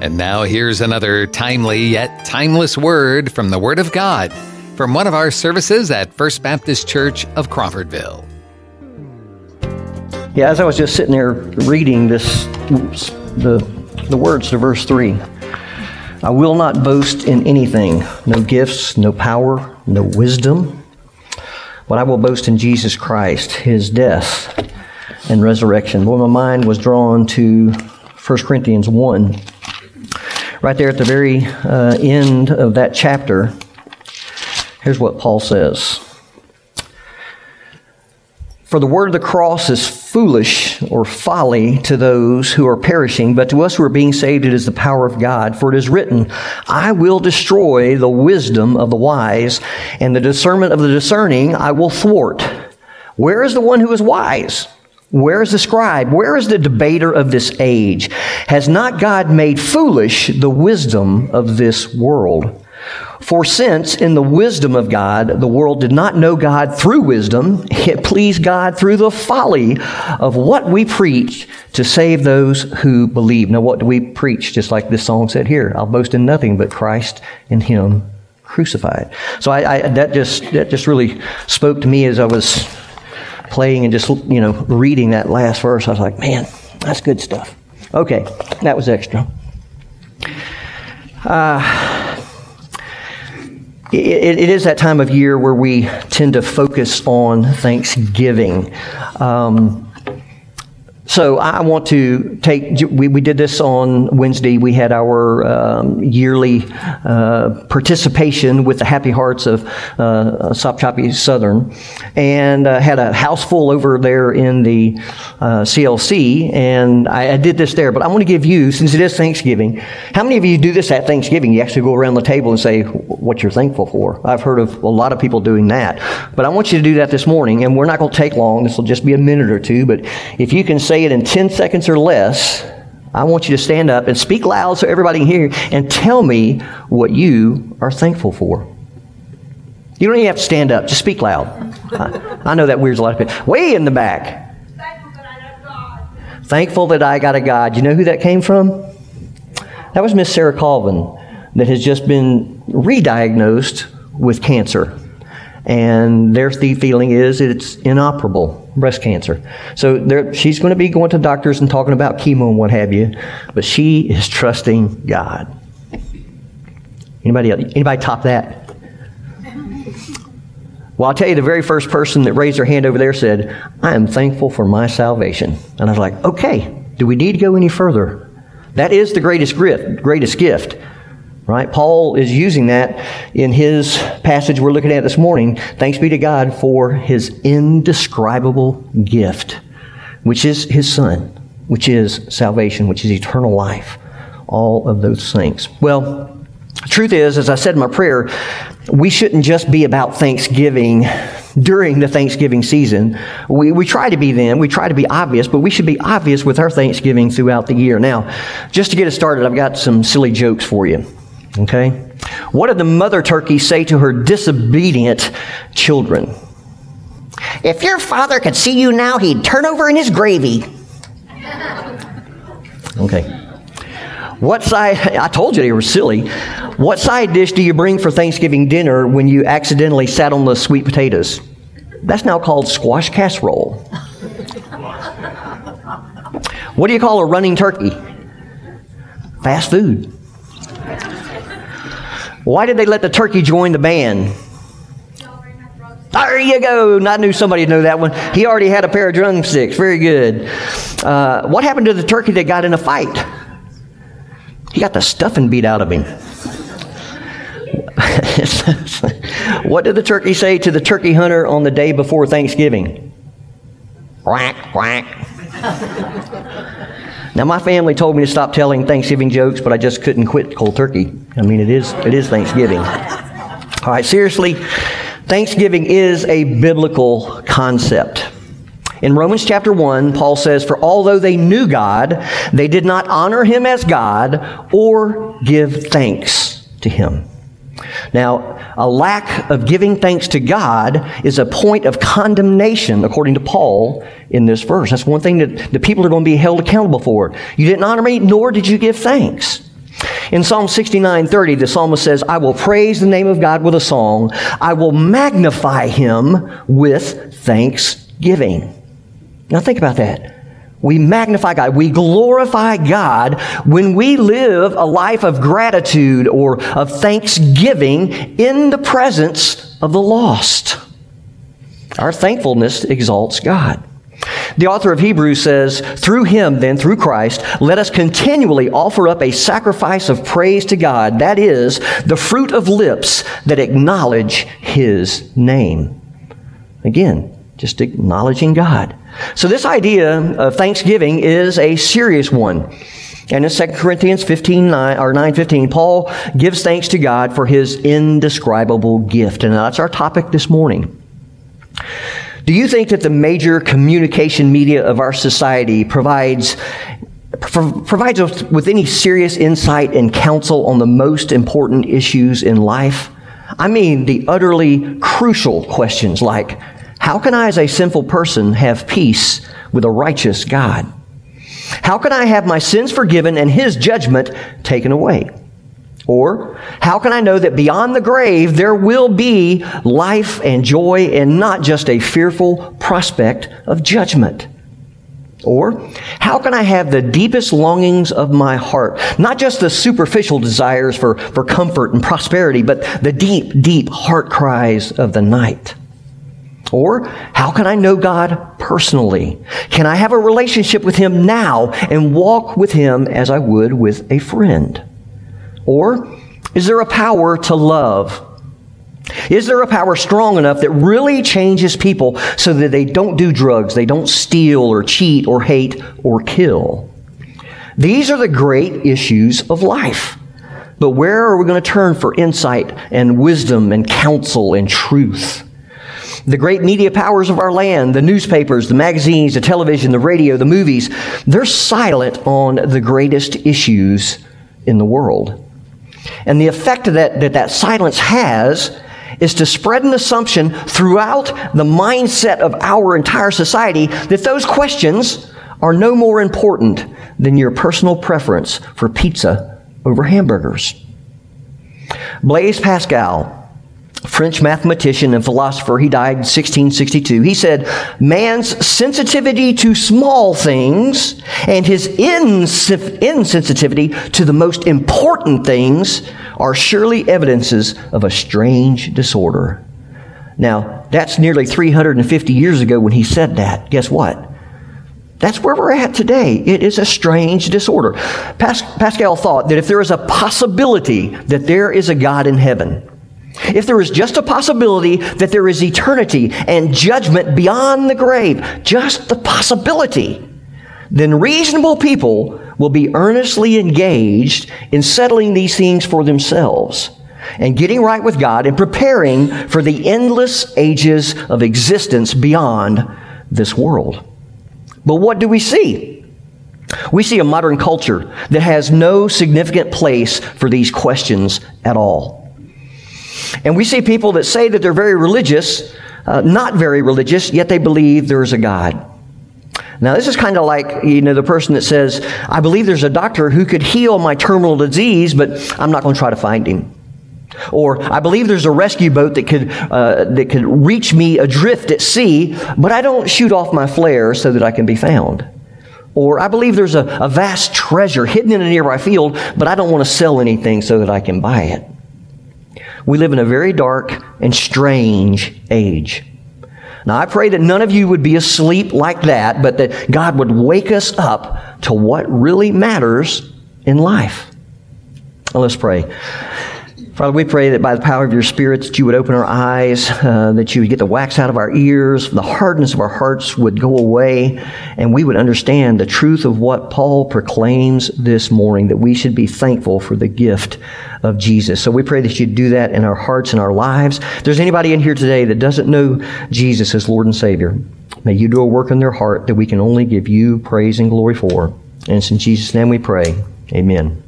And now here's another timely yet timeless word from the Word of God from one of our services at First Baptist Church of Crawfordville. Yeah, as I was just sitting there reading this, the, the words to verse 3 I will not boast in anything, no gifts, no power, no wisdom, but I will boast in Jesus Christ, his death and resurrection. Well, my mind was drawn to 1 Corinthians 1. Right there at the very uh, end of that chapter, here's what Paul says. For the word of the cross is foolish or folly to those who are perishing, but to us who are being saved, it is the power of God. For it is written, I will destroy the wisdom of the wise, and the discernment of the discerning I will thwart. Where is the one who is wise? Where is the scribe? Where is the debater of this age? Has not God made foolish the wisdom of this world? For since in the wisdom of God, the world did not know God through wisdom, it pleased God through the folly of what we preach to save those who believe. Now, what do we preach? Just like this song said here, I'll boast in nothing but Christ and Him crucified. So I, I, that just that just really spoke to me as I was playing and just you know reading that last verse. I was like, man, that's good stuff. Okay, that was extra. Uh, it, it is that time of year where we tend to focus on Thanksgiving. Um, so I want to take, we, we did this on Wednesday. We had our um, yearly uh, participation with the Happy Hearts of uh, Sopchoppy Southern and uh, had a house full over there in the uh, CLC. And I, I, did this there, but I want to give you, since it is Thanksgiving, how many of you do this at Thanksgiving? You actually go around the table and say what you're thankful for. I've heard of a lot of people doing that. But I want you to do that this morning, and we're not going to take long. This will just be a minute or two. But if you can say it in 10 seconds or less, I want you to stand up and speak loud so everybody can hear and tell me what you are thankful for. You don't even have to stand up, just speak loud. I, I know that weirds a lot of people. Way in the back. Thankful that I got God. Thankful that I got a God. You know who that came from? That was Miss Sarah Colvin that has just been re diagnosed with cancer and their feeling is it's inoperable breast cancer. So she's going to be going to doctors and talking about chemo and what have you, but she is trusting God. Anybody else? anybody top that? Well, I'll tell you, the very first person that raised their hand over there said, I am thankful for my salvation. And I was like, okay, do we need to go any further? That is the greatest gift, greatest gift right? Paul is using that in his passage we're looking at this morning. Thanks be to God for his indescribable gift, which is his son, which is salvation, which is eternal life. All of those things. Well, truth is, as I said in my prayer, we shouldn't just be about Thanksgiving during the Thanksgiving season. We, we try to be them, we try to be obvious, but we should be obvious with our Thanksgiving throughout the year. Now, just to get us started, I've got some silly jokes for you. Okay? What did the mother turkey say to her disobedient children? If your father could see you now, he'd turn over in his gravy. Okay. What side, I told you they were silly. What side dish do you bring for Thanksgiving dinner when you accidentally sat on the sweet potatoes? That's now called squash casserole. What do you call a running turkey? Fast food. Why did they let the turkey join the band? There you go. I knew somebody knew that one. He already had a pair of drumsticks. Very good. Uh, what happened to the turkey that got in a fight? He got the stuffing beat out of him. what did the turkey say to the turkey hunter on the day before Thanksgiving? Quack, quack. Now, my family told me to stop telling Thanksgiving jokes, but I just couldn't quit cold turkey. I mean, it is, it is Thanksgiving. All right, seriously, Thanksgiving is a biblical concept. In Romans chapter 1, Paul says, For although they knew God, they did not honor him as God or give thanks to him. Now, a lack of giving thanks to God is a point of condemnation, according to Paul in this verse. That's one thing that the people are going to be held accountable for. You didn't honor me, nor did you give thanks. In Psalm 69:30, the psalmist says, "I will praise the name of God with a song. I will magnify him with thanksgiving." Now think about that. We magnify God. We glorify God when we live a life of gratitude or of thanksgiving in the presence of the lost. Our thankfulness exalts God. The author of Hebrews says, Through him, then, through Christ, let us continually offer up a sacrifice of praise to God, that is, the fruit of lips that acknowledge his name. Again, just acknowledging God. So this idea of thanksgiving is a serious one. And in 2 Corinthians 15, 9, or 9, 15, Paul gives thanks to God for his indescribable gift. And that's our topic this morning. Do you think that the major communication media of our society provides provides us with any serious insight and counsel on the most important issues in life? I mean, the utterly crucial questions like how can I, as a sinful person, have peace with a righteous God? How can I have my sins forgiven and his judgment taken away? Or, how can I know that beyond the grave there will be life and joy and not just a fearful prospect of judgment? Or, how can I have the deepest longings of my heart? Not just the superficial desires for, for comfort and prosperity, but the deep, deep heart cries of the night. Or, how can I know God personally? Can I have a relationship with Him now and walk with Him as I would with a friend? Or, is there a power to love? Is there a power strong enough that really changes people so that they don't do drugs, they don't steal or cheat or hate or kill? These are the great issues of life. But where are we going to turn for insight and wisdom and counsel and truth? The great media powers of our land, the newspapers, the magazines, the television, the radio, the movies, they're silent on the greatest issues in the world. And the effect that, that that silence has is to spread an assumption throughout the mindset of our entire society that those questions are no more important than your personal preference for pizza over hamburgers. Blaise Pascal French mathematician and philosopher. He died in 1662. He said, Man's sensitivity to small things and his insensitivity to the most important things are surely evidences of a strange disorder. Now, that's nearly 350 years ago when he said that. Guess what? That's where we're at today. It is a strange disorder. Pas- Pascal thought that if there is a possibility that there is a God in heaven, if there is just a possibility that there is eternity and judgment beyond the grave, just the possibility, then reasonable people will be earnestly engaged in settling these things for themselves and getting right with God and preparing for the endless ages of existence beyond this world. But what do we see? We see a modern culture that has no significant place for these questions at all. And we see people that say that they're very religious, uh, not very religious, yet they believe there is a God. Now, this is kind of like, you know, the person that says, I believe there's a doctor who could heal my terminal disease, but I'm not going to try to find him. Or, I believe there's a rescue boat that could, uh, that could reach me adrift at sea, but I don't shoot off my flare so that I can be found. Or, I believe there's a, a vast treasure hidden in a nearby field, but I don't want to sell anything so that I can buy it. We live in a very dark and strange age. Now, I pray that none of you would be asleep like that, but that God would wake us up to what really matters in life. Now, let's pray. Father, we pray that by the power of your Spirit that you would open our eyes, uh, that you would get the wax out of our ears, the hardness of our hearts would go away, and we would understand the truth of what Paul proclaims this morning, that we should be thankful for the gift of Jesus. So we pray that you do that in our hearts and our lives. If there's anybody in here today that doesn't know Jesus as Lord and Savior, may you do a work in their heart that we can only give you praise and glory for. And it's in Jesus' name we pray. Amen.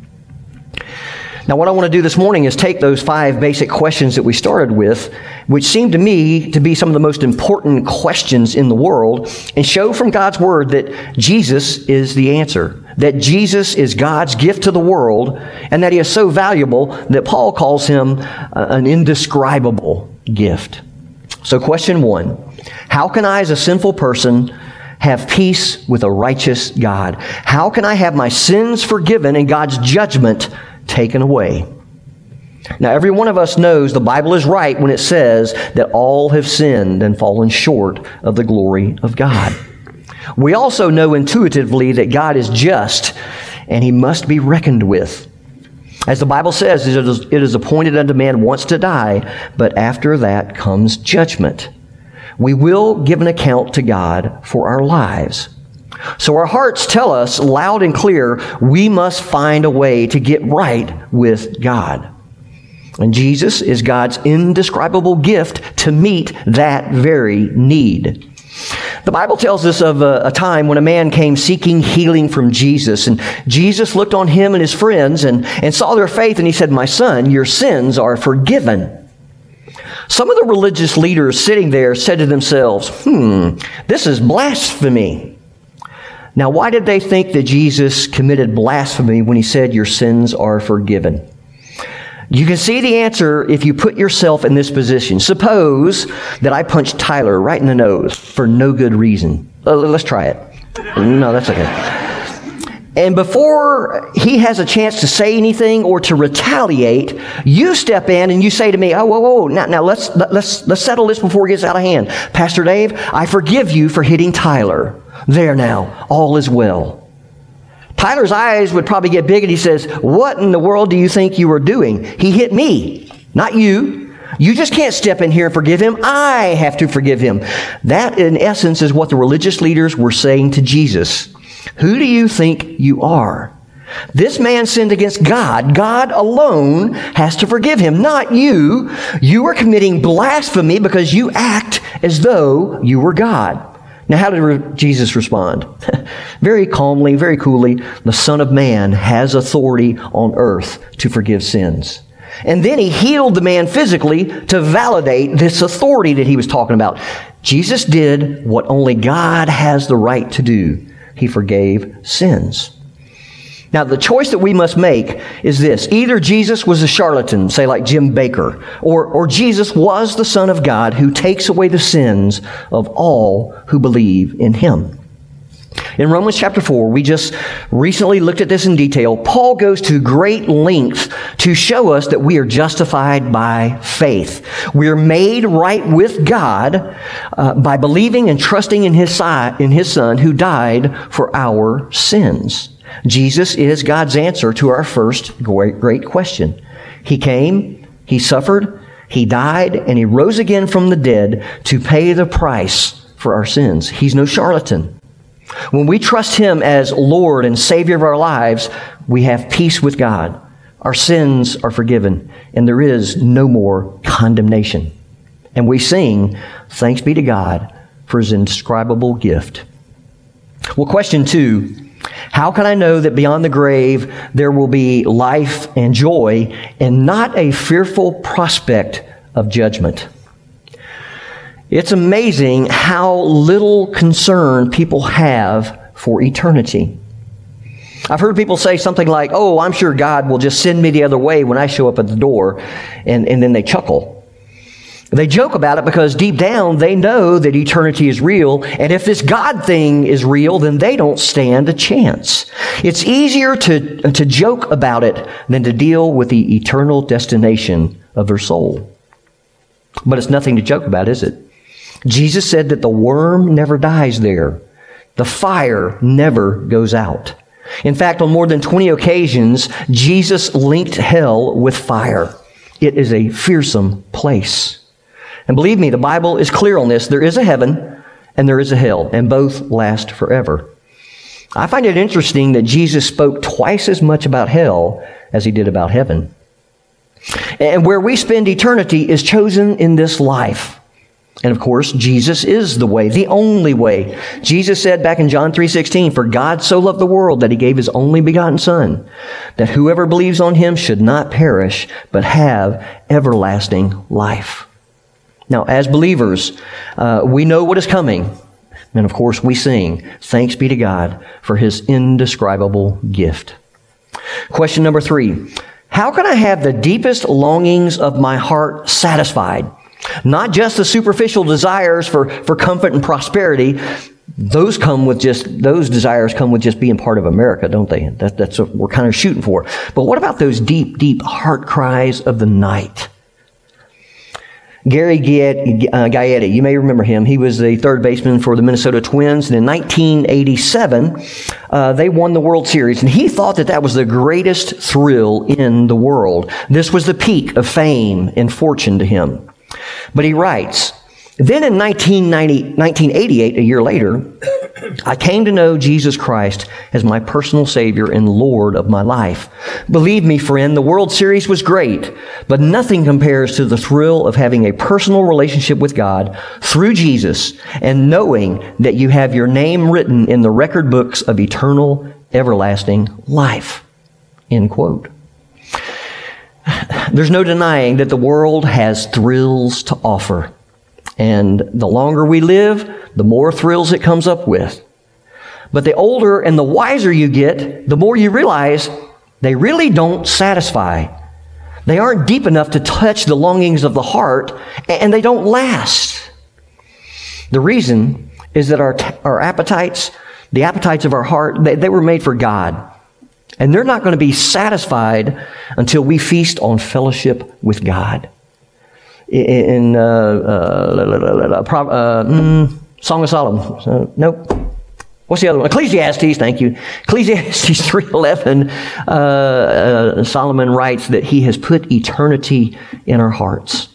Now, what I want to do this morning is take those five basic questions that we started with, which seem to me to be some of the most important questions in the world, and show from God's Word that Jesus is the answer. that Jesus is God's gift to the world and that he is so valuable that Paul calls him uh, an indescribable gift. So, question one How can I, as a sinful person, have peace with a righteous God? How can I have my sins forgiven and God's judgment taken away? Now, every one of us knows the Bible is right when it says that all have sinned and fallen short of the glory of God. We also know intuitively that God is just and he must be reckoned with. As the Bible says, it is, it is appointed unto man once to die, but after that comes judgment. We will give an account to God for our lives. So our hearts tell us loud and clear we must find a way to get right with God. And Jesus is God's indescribable gift to meet that very need. The Bible tells us of a, a, time when a man came seeking healing from Jesus, and Jesus looked on him and his friends and, and saw their faith, and he said, My son, your sins are forgiven. Some of the religious leaders sitting there said to themselves, Hmm, this is blasphemy. Now, why did they think that Jesus committed blasphemy when he said, Your sins are forgiven? You can see the answer if you put yourself in this position. Suppose that I punch Tyler right in the nose for no good reason. Uh, let's try it. No, that's okay. And before he has a chance to say anything or to retaliate, you step in and you say to me, "Oh, whoa, whoa! Now, now let's let's let's settle this before it gets out of hand." Pastor Dave, I forgive you for hitting Tyler. There now, all is well. Tyler's eyes would probably get big and he says, What in the world do you think you were doing? He hit me, not you. You just can't step in here and forgive him. I have to forgive him. That, in essence, is what the religious leaders were saying to Jesus. Who do you think you are? This man sinned against God. God alone has to forgive him, not you. You are committing blasphemy because you act as though you were God. Now, how did re- Jesus respond? very calmly, very coolly, the Son of Man has authority on earth to forgive sins. And then he healed the man physically to validate this authority that he was talking about. Jesus did what only God has the right to do. He forgave sins. Now, the choice that we must make is this. Either Jesus was a charlatan, say like Jim Bakker, or, or Jesus was the Son of God who takes away the sins of all who believe in him. In Romans chapter 4, we just recently looked at this in detail. Paul goes to great lengths to show us that we are justified by faith. We are made right with God uh, by believing and trusting in his, in his Son who died for our sins. Jesus is God's answer to our first great, great question. He came, He suffered, He died, and He rose again from the dead to pay the price for our sins. He's no charlatan. When we trust Him as Lord and Savior of our lives, we have peace with God. Our sins are forgiven, and there is no more condemnation. And we sing, Thanks be to God for His indescribable gift. Well, question two how can I know that beyond the grave there will be life and joy and not a fearful prospect of judgment? It's amazing how little concern people have for eternity. I've heard people say something like, Oh, I'm sure God will just send me the other way when I show up at the door. And, and then they chuckle. They joke about it because deep down they know that eternity is real, and if this God thing is real, then they don't stand a chance. It's easier to, to joke about it than to deal with the eternal destination of their soul. But it's nothing to joke about, is it? Jesus said that the worm never dies there. The fire never goes out. In fact, on more than 20 occasions, Jesus linked hell with fire. It is a fearsome place. And believe me, the Bible is clear on this. There is a heaven and there is a hell, and both last forever. I find it interesting that Jesus spoke twice as much about hell as he did about heaven. And where we spend eternity is chosen in this life. And of course, Jesus is the way, the only way. Jesus said back in John 3:16, "For God so loved the world that he gave his only begotten son, that whoever believes on him should not perish, but have everlasting life." Now, as believers, uh, we know what is coming. And of course, we sing, Thanks be to God for his indescribable gift. Question number three How can I have the deepest longings of my heart satisfied? Not just the superficial desires for, for comfort and prosperity. Those come with just, those desires come with just being part of America, don't they? That, that's what we're kind of shooting for. But what about those deep, deep heart cries of the night? Gary uh, Gaetti, you may remember him. He was the third baseman for the Minnesota Twins. And in 1987, uh, they won the World Series. And he thought that that was the greatest thrill in the world. This was the peak of fame and fortune to him. But he writes, then in 1988, a year later, I came to know Jesus Christ as my personal Savior and Lord of my life. Believe me, friend, the World Series was great, but nothing compares to the thrill of having a personal relationship with God through Jesus and knowing that you have your name written in the record books of eternal, everlasting life. End quote. There's no denying that the world has thrills to offer. And the longer we live, the more thrills it comes up with. But the older and the wiser you get, the more you realize they really don't satisfy. They aren't deep enough to touch the longings of the heart, and they don't last. The reason is that our, our appetites, the appetites of our heart, they, they were made for God. And they're not going to be satisfied until we feast on fellowship with God. In Song of Solomon, nope. What's the other one? Ecclesiastes, thank you. Ecclesiastes 3.11, uh, uh, Solomon writes that he has put eternity in our hearts.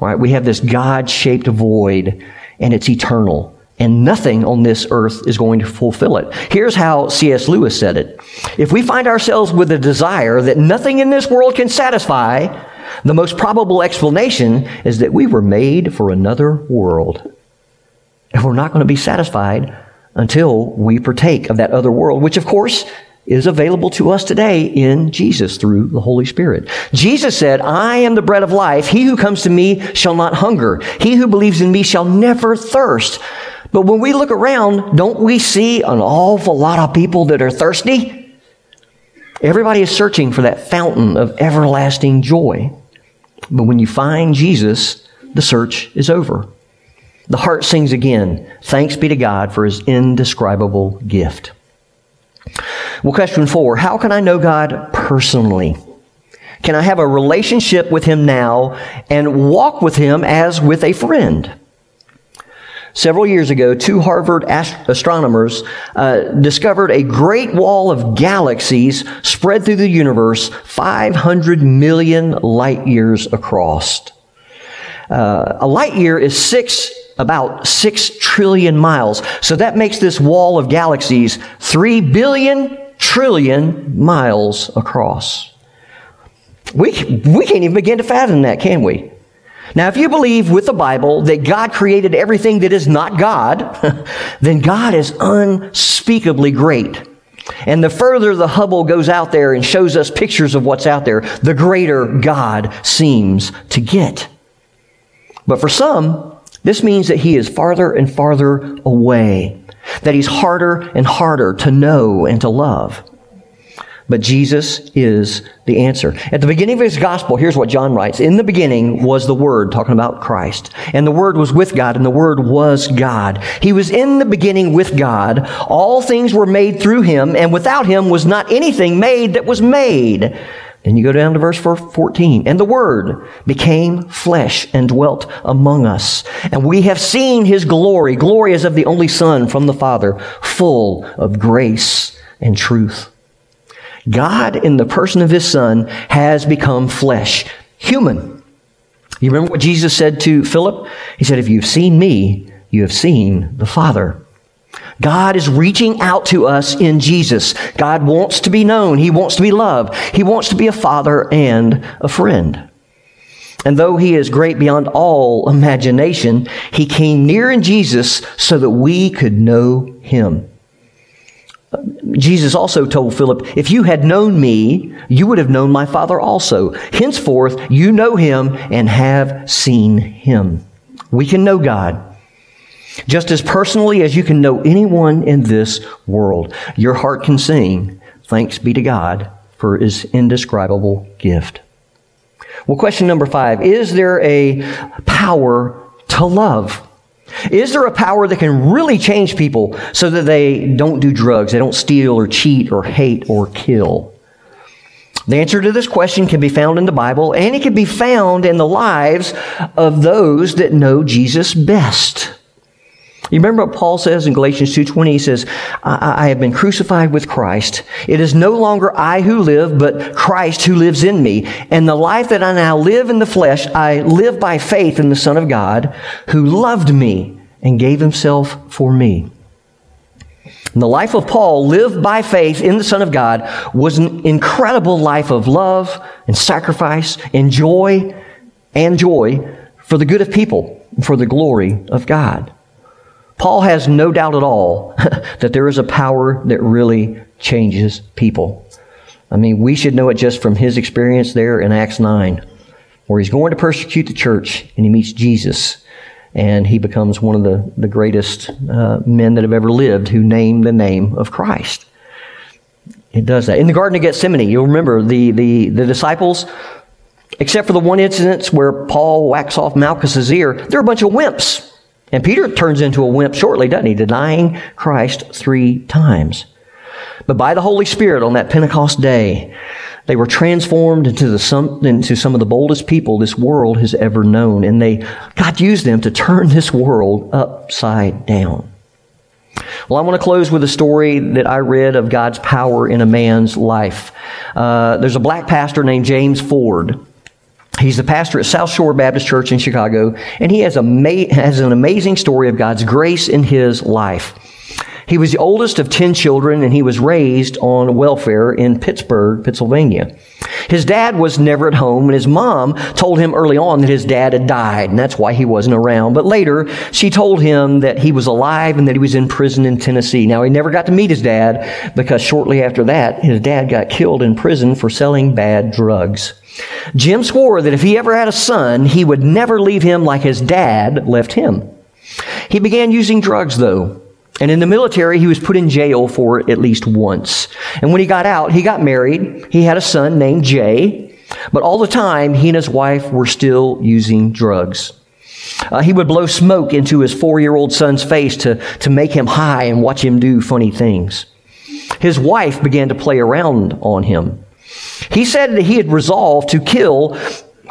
Right, we have this God-shaped void, and it's eternal and nothing on this earth is going to fulfill it. Here's how C.S. Lewis said it. If we find ourselves with a desire that nothing in this world can satisfy, the most probable explanation is that we were made for another world. And we're not going to be satisfied until we partake of that other world, which of course is available to us today in Jesus through the Holy Spirit. Jesus said, I am the bread of life. He who comes to me shall not hunger. He who believes in me shall never thirst. But when we look around, don't we see an awful lot of people that are thirsty? Everybody is searching for that fountain of everlasting joy. But when you find Jesus, the search is over. The heart sings again, Thanks be to God for his indescribable gift. Well, question four How can I know God personally? Can I have a relationship with him now and walk with him as with a friend? Several years ago, two Harvard ast- astronomers uh, discovered a great wall of galaxies spread through the universe 500 million light years across. Uh, a light year is six, about six trillion miles. So that makes this wall of galaxies three billion trillion miles across. We, we can't even begin to fathom that, can we? Now, if you believe with the Bible that God created everything that is not God, then God is unspeakably great. And the further the Hubble goes out there and shows us pictures of what's out there, the greater God seems to get. But for some, this means that He is farther and farther away, that He's harder and harder to know and to love. But Jesus is the answer. At the beginning of his gospel, here's what John writes. In the beginning was the Word, talking about Christ. And the Word was with God, and the Word was God. He was in the beginning with God. All things were made through him, and without him was not anything made that was made. Then you go down to verse 14. And the Word became flesh and dwelt among us. And we have seen his glory. Glory as of the only Son from the Father, full of grace and truth. God, in the person of his Son, has become flesh, human. You remember what Jesus said to Philip? He said, If you've seen me, you have seen the Father. God is reaching out to us in Jesus. God wants to be known. He wants to be loved. He wants to be a father and a friend. And though he is great beyond all imagination, he came near in Jesus so that we could know him. Jesus also told Philip, If you had known me, you would have known my Father also. Henceforth, you know him and have seen him. We can know God. just as personally as you can know anyone in this world. Your heart can sing, Thanks be to God for his indescribable gift. Well, question number five Is there a power to love? Is there a power that can really change people so that they don't do drugs, they don't steal or cheat or hate or kill? The answer to this question can be found in the Bible and it can be found in the lives of those that know Jesus best. You remember what Paul says in Galatians 2.20? He says, I, I have been crucified with Christ. It is no longer I who live, but Christ who lives in me. And the life that I now live in the flesh, I live by faith in the Son of God who loved me and gave himself for me. And the life of Paul, lived by faith in the Son of God, was an incredible life of love and sacrifice and joy and joy for the good of people, for the glory of God. Paul has no doubt at all that there is a power that really changes people. I mean, we should know it just from his experience there in Acts 9, where he's going to persecute the church and he meets Jesus. And he becomes one of the, the greatest uh, men that have ever lived who named the name of Christ. It does that. In the Garden of Gethsemane, you'll remember the, the, the disciples, except for the one incident where Paul whacks off Malchus's ear, they're a bunch of wimps. And Peter turns into a wimp shortly, doesn't he? Denying Christ three times. But by the Holy Spirit on that Pentecost day, they were transformed into, the some, into some of the boldest people this world has ever known. And they, God used them to turn this world upside down. Well, I want to close with a story that I read of God's power in a man's life. Uh, there's a black pastor named James Ford. He's the pastor at South Shore Baptist Church in Chicago, and he has, a has an amazing story of God's grace in his life. He was the oldest of 10 children, and he was raised on welfare in Pittsburgh, Pennsylvania. His dad was never at home, and his mom told him early on that his dad had died, and that's why he wasn't around. But later, she told him that he was alive and that he was in prison in Tennessee. Now, he never got to meet his dad because shortly after that, his dad got killed in prison for selling bad drugs. Jim swore that if he ever had a son, he would never leave him like his dad left him. He began using drugs, though. And in the military, he was put in jail for it at least once. And when he got out, he got married. He had a son named Jay. But all the time, he and his wife were still using drugs. Uh, he would blow smoke into his four year old son's face to, to make him high and watch him do funny things. His wife began to play around on him. He said that he had resolved to kill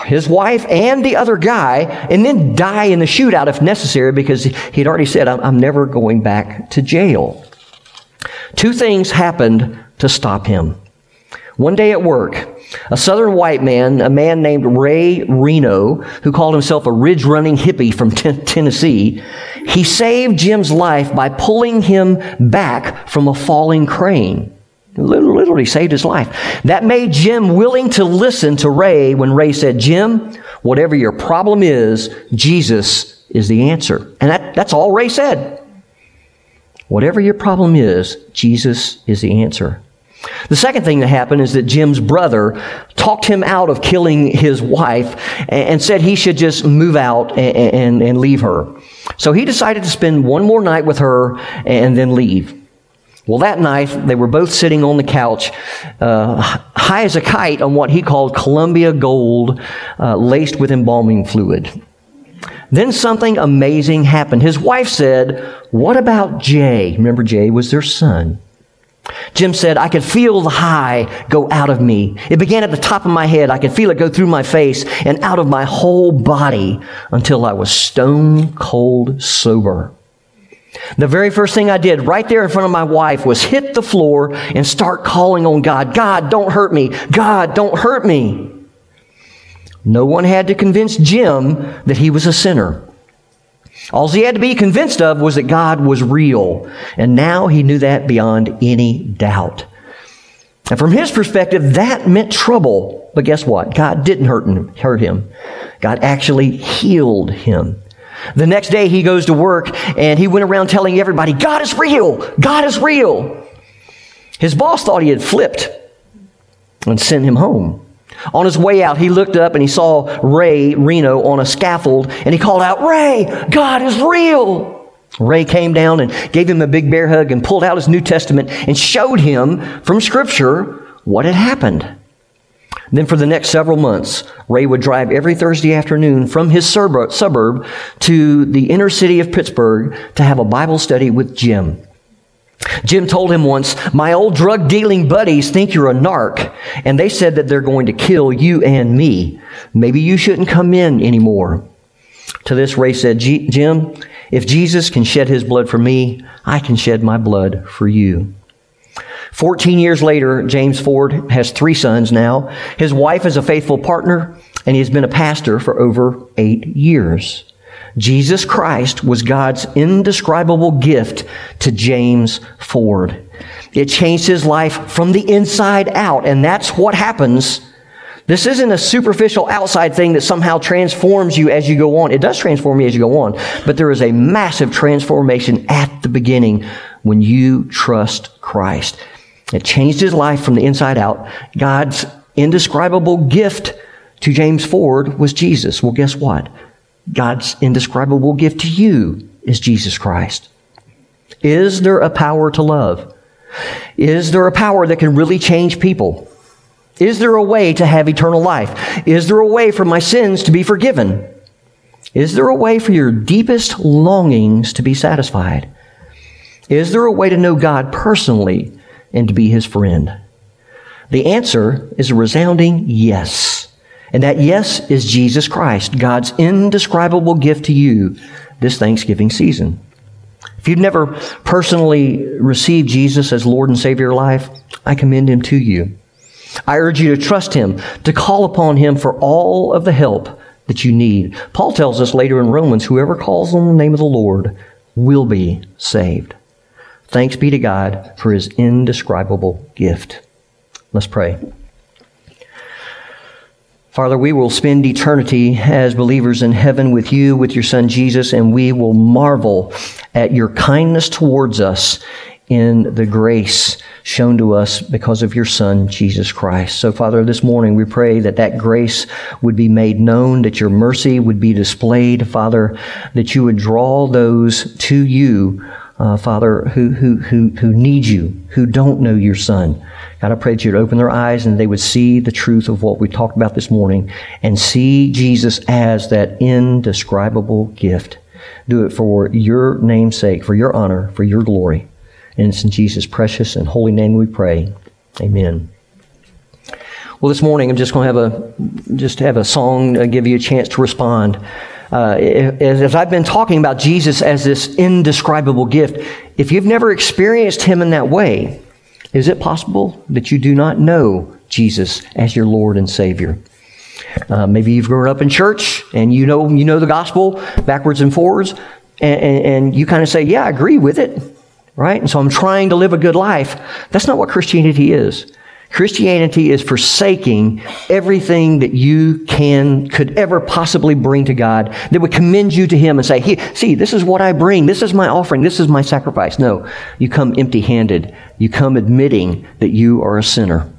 his wife and the other guy and then die in the shootout if necessary because he'd already said, I'm, I'm never going back to jail. Two things happened to stop him. One day at work, a southern white man, a man named Ray Reno, who called himself a ridge running hippie from t- Tennessee, he saved Jim's life by pulling him back from a falling crane. Literally saved his life. That made Jim willing to listen to Ray when Ray said, Jim, whatever your problem is, Jesus is the answer. And that, that's all Ray said. Whatever your problem is, Jesus is the answer. The second thing that happened is that Jim's brother talked him out of killing his wife and said he should just move out and, and, and leave her. So he decided to spend one more night with her and then leave. Well, that night, they were both sitting on the couch, uh, high as a kite on what he called Columbia gold, uh, laced with embalming fluid. Then something amazing happened. His wife said, What about Jay? Remember, Jay was their son. Jim said, I could feel the high go out of me. It began at the top of my head. I could feel it go through my face and out of my whole body until I was stone cold sober. The very first thing I did right there in front of my wife was hit the floor and start calling on God. God, don't hurt me. God, don't hurt me. No one had to convince Jim that he was a sinner. All he had to be convinced of was that God was real. And now he knew that beyond any doubt. And from his perspective, that meant trouble. But guess what? God didn't hurt him. God actually healed him. The next day he goes to work and he went around telling everybody, God is real. God is real. His boss thought he had flipped and sent him home. On his way out, he looked up and he saw Ray Reno on a scaffold and he called out, Ray, God is real. Ray came down and gave him a big bear hug and pulled out his New Testament and showed him from Scripture what had happened. Then, for the next several months, Ray would drive every Thursday afternoon from his suburb to the inner city of Pittsburgh to have a Bible study with Jim. Jim told him once, My old drug dealing buddies think you're a narc, and they said that they're going to kill you and me. Maybe you shouldn't come in anymore. To this, Ray said, Jim, if Jesus can shed his blood for me, I can shed my blood for you. 14 years later, James Ford has three sons now. His wife is a faithful partner, and he has been a pastor for over eight years. Jesus Christ was God's indescribable gift to James Ford. It changed his life from the inside out, and that's what happens. This isn't a superficial outside thing that somehow transforms you as you go on. It does transform you as you go on, but there is a massive transformation at the beginning when you trust Christ. It changed his life from the inside out. God's indescribable gift to James Ford was Jesus. Well, guess what? God's indescribable gift to you is Jesus Christ. Is there a power to love? Is there a power that can really change people? Is there a way to have eternal life? Is there a way for my sins to be forgiven? Is there a way for your deepest longings to be satisfied? Is there a way to know God personally and to be his friend? The answer is a resounding yes. And that yes is Jesus Christ, God's indescribable gift to you this Thanksgiving season. If you've never personally received Jesus as Lord and Savior of your life, I commend him to you. I urge you to trust him, to call upon him for all of the help that you need. Paul tells us later in Romans, whoever calls on the name of the Lord will be saved. Thanks be to God for his indescribable gift. Let's pray. Father, we will spend eternity as believers in heaven with you, with your Son Jesus, and we will marvel at your kindness towards us in the grace shown to us because of your Son, Jesus Christ. So, Father, this morning we pray that that grace would be made known, that your mercy would be displayed, Father, that you would draw those to you uh, Father, who, who, who, who need you, who don't know your Son. God, I pray that you'd open their eyes and they would see the truth of what we talked about this morning and see Jesus as that indescribable gift. Do it for your name's sake, for your honor, for your glory. And it's in Jesus' precious and holy name we pray. Amen. Well, this morning I'm just going to have a just have a song uh, give you a chance to respond uh, as I've been talking about Jesus as this indescribable gift, if you've never experienced him in that way, is it possible that you do not know Jesus as your Lord and Savior? Uh, maybe you've grown up in church and you know you know the gospel backwards and forwards, and, and, and you kind of say, "Yeah, I agree with it," right? And so I'm trying to live a good life. That's not what Christianity is. Christianity is forsaking everything that you can, could ever possibly bring to God that would commend you to Him and say, see, this is what I bring. This is my offering. This is my sacrifice. No, you come empty handed. You come admitting that you are a sinner,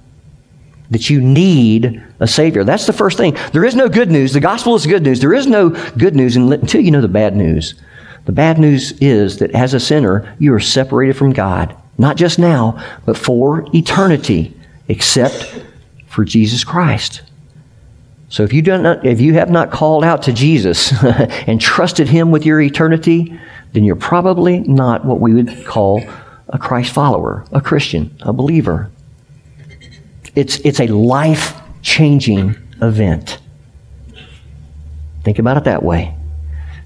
that you need a Savior. That's the first thing. There is no good news. The gospel is good news. There is no good news until you know the bad news. The bad news is that as a sinner, you are separated from God, not just now, but for eternity except for Jesus Christ. So if you, do not, if you have not called out to Jesus and trusted him with your eternity, then you're probably not what we would call a Christ follower, a Christian, a believer. It's, it's a life changing event. Think about it that way.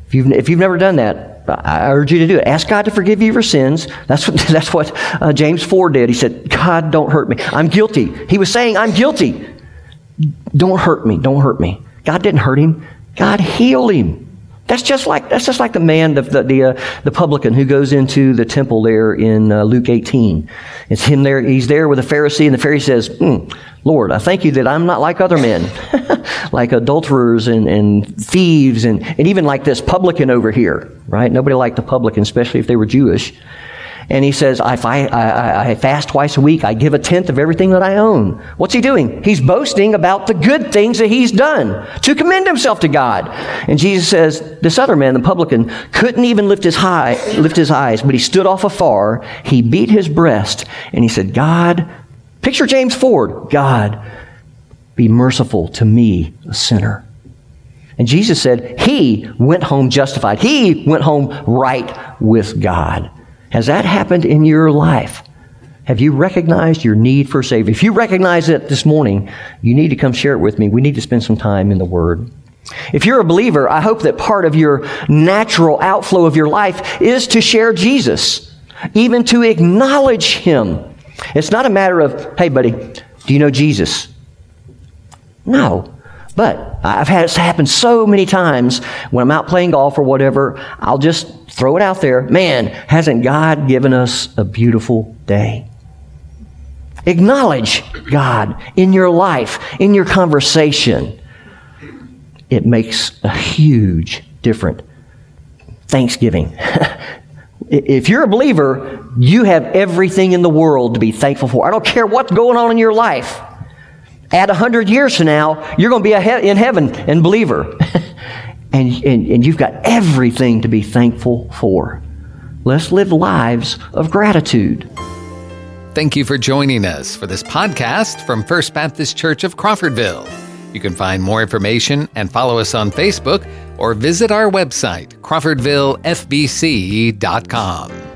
If you've, if you've never done that, I urge you to do it. Ask God to forgive you your sins. That's what, that's what uh, James Ford did. He said, God, don't hurt me. I'm guilty. He was saying, I'm guilty. Don't hurt me. Don't hurt me. God didn't hurt him. God healed him. That's just like that's just like the man, the the the, uh, the publican who goes into the temple there in uh, Luke 18. It's him there. He's there with a the Pharisee, and the Pharisee says, mm, "Lord, I thank you that I'm not like other men, like adulterers and, and thieves, and, and even like this publican over here. Right? Nobody liked the publican, especially if they were Jewish." And he says, if I, I, I, fast twice a week, I give a tenth of everything that I own. What's he doing? He's boasting about the good things that he's done to commend himself to God. And Jesus says, this other man, the publican, couldn't even lift his, high, lift his eyes, but he stood off afar. He beat his breast and he said, God, picture James Ford, God, be merciful to me, a sinner. And Jesus said, He went home justified. He went home right with God. Has that happened in your life? Have you recognized your need for a Savior? If you recognize it this morning, you need to come share it with me. We need to spend some time in the Word. If you're a believer, I hope that part of your natural outflow of your life is to share Jesus, even to acknowledge Him. It's not a matter of, hey, buddy, do you know Jesus? No. But I've had it happen so many times when I'm out playing golf or whatever, I'll just throw it out there. Man, hasn't God given us a beautiful day? Acknowledge God in your life, in your conversation. It makes a huge difference. Thanksgiving. if you're a believer, you have everything in the world to be thankful for. I don't care what's going on in your life. Add a hundred years from now, you're going to be in heaven and believer. and, and, and you've got everything to be thankful for. Let's live lives of gratitude. Thank you for joining us for this podcast from First Baptist Church of Crawfordville. You can find more information and follow us on Facebook or visit our website, crawfordvillefbc.com.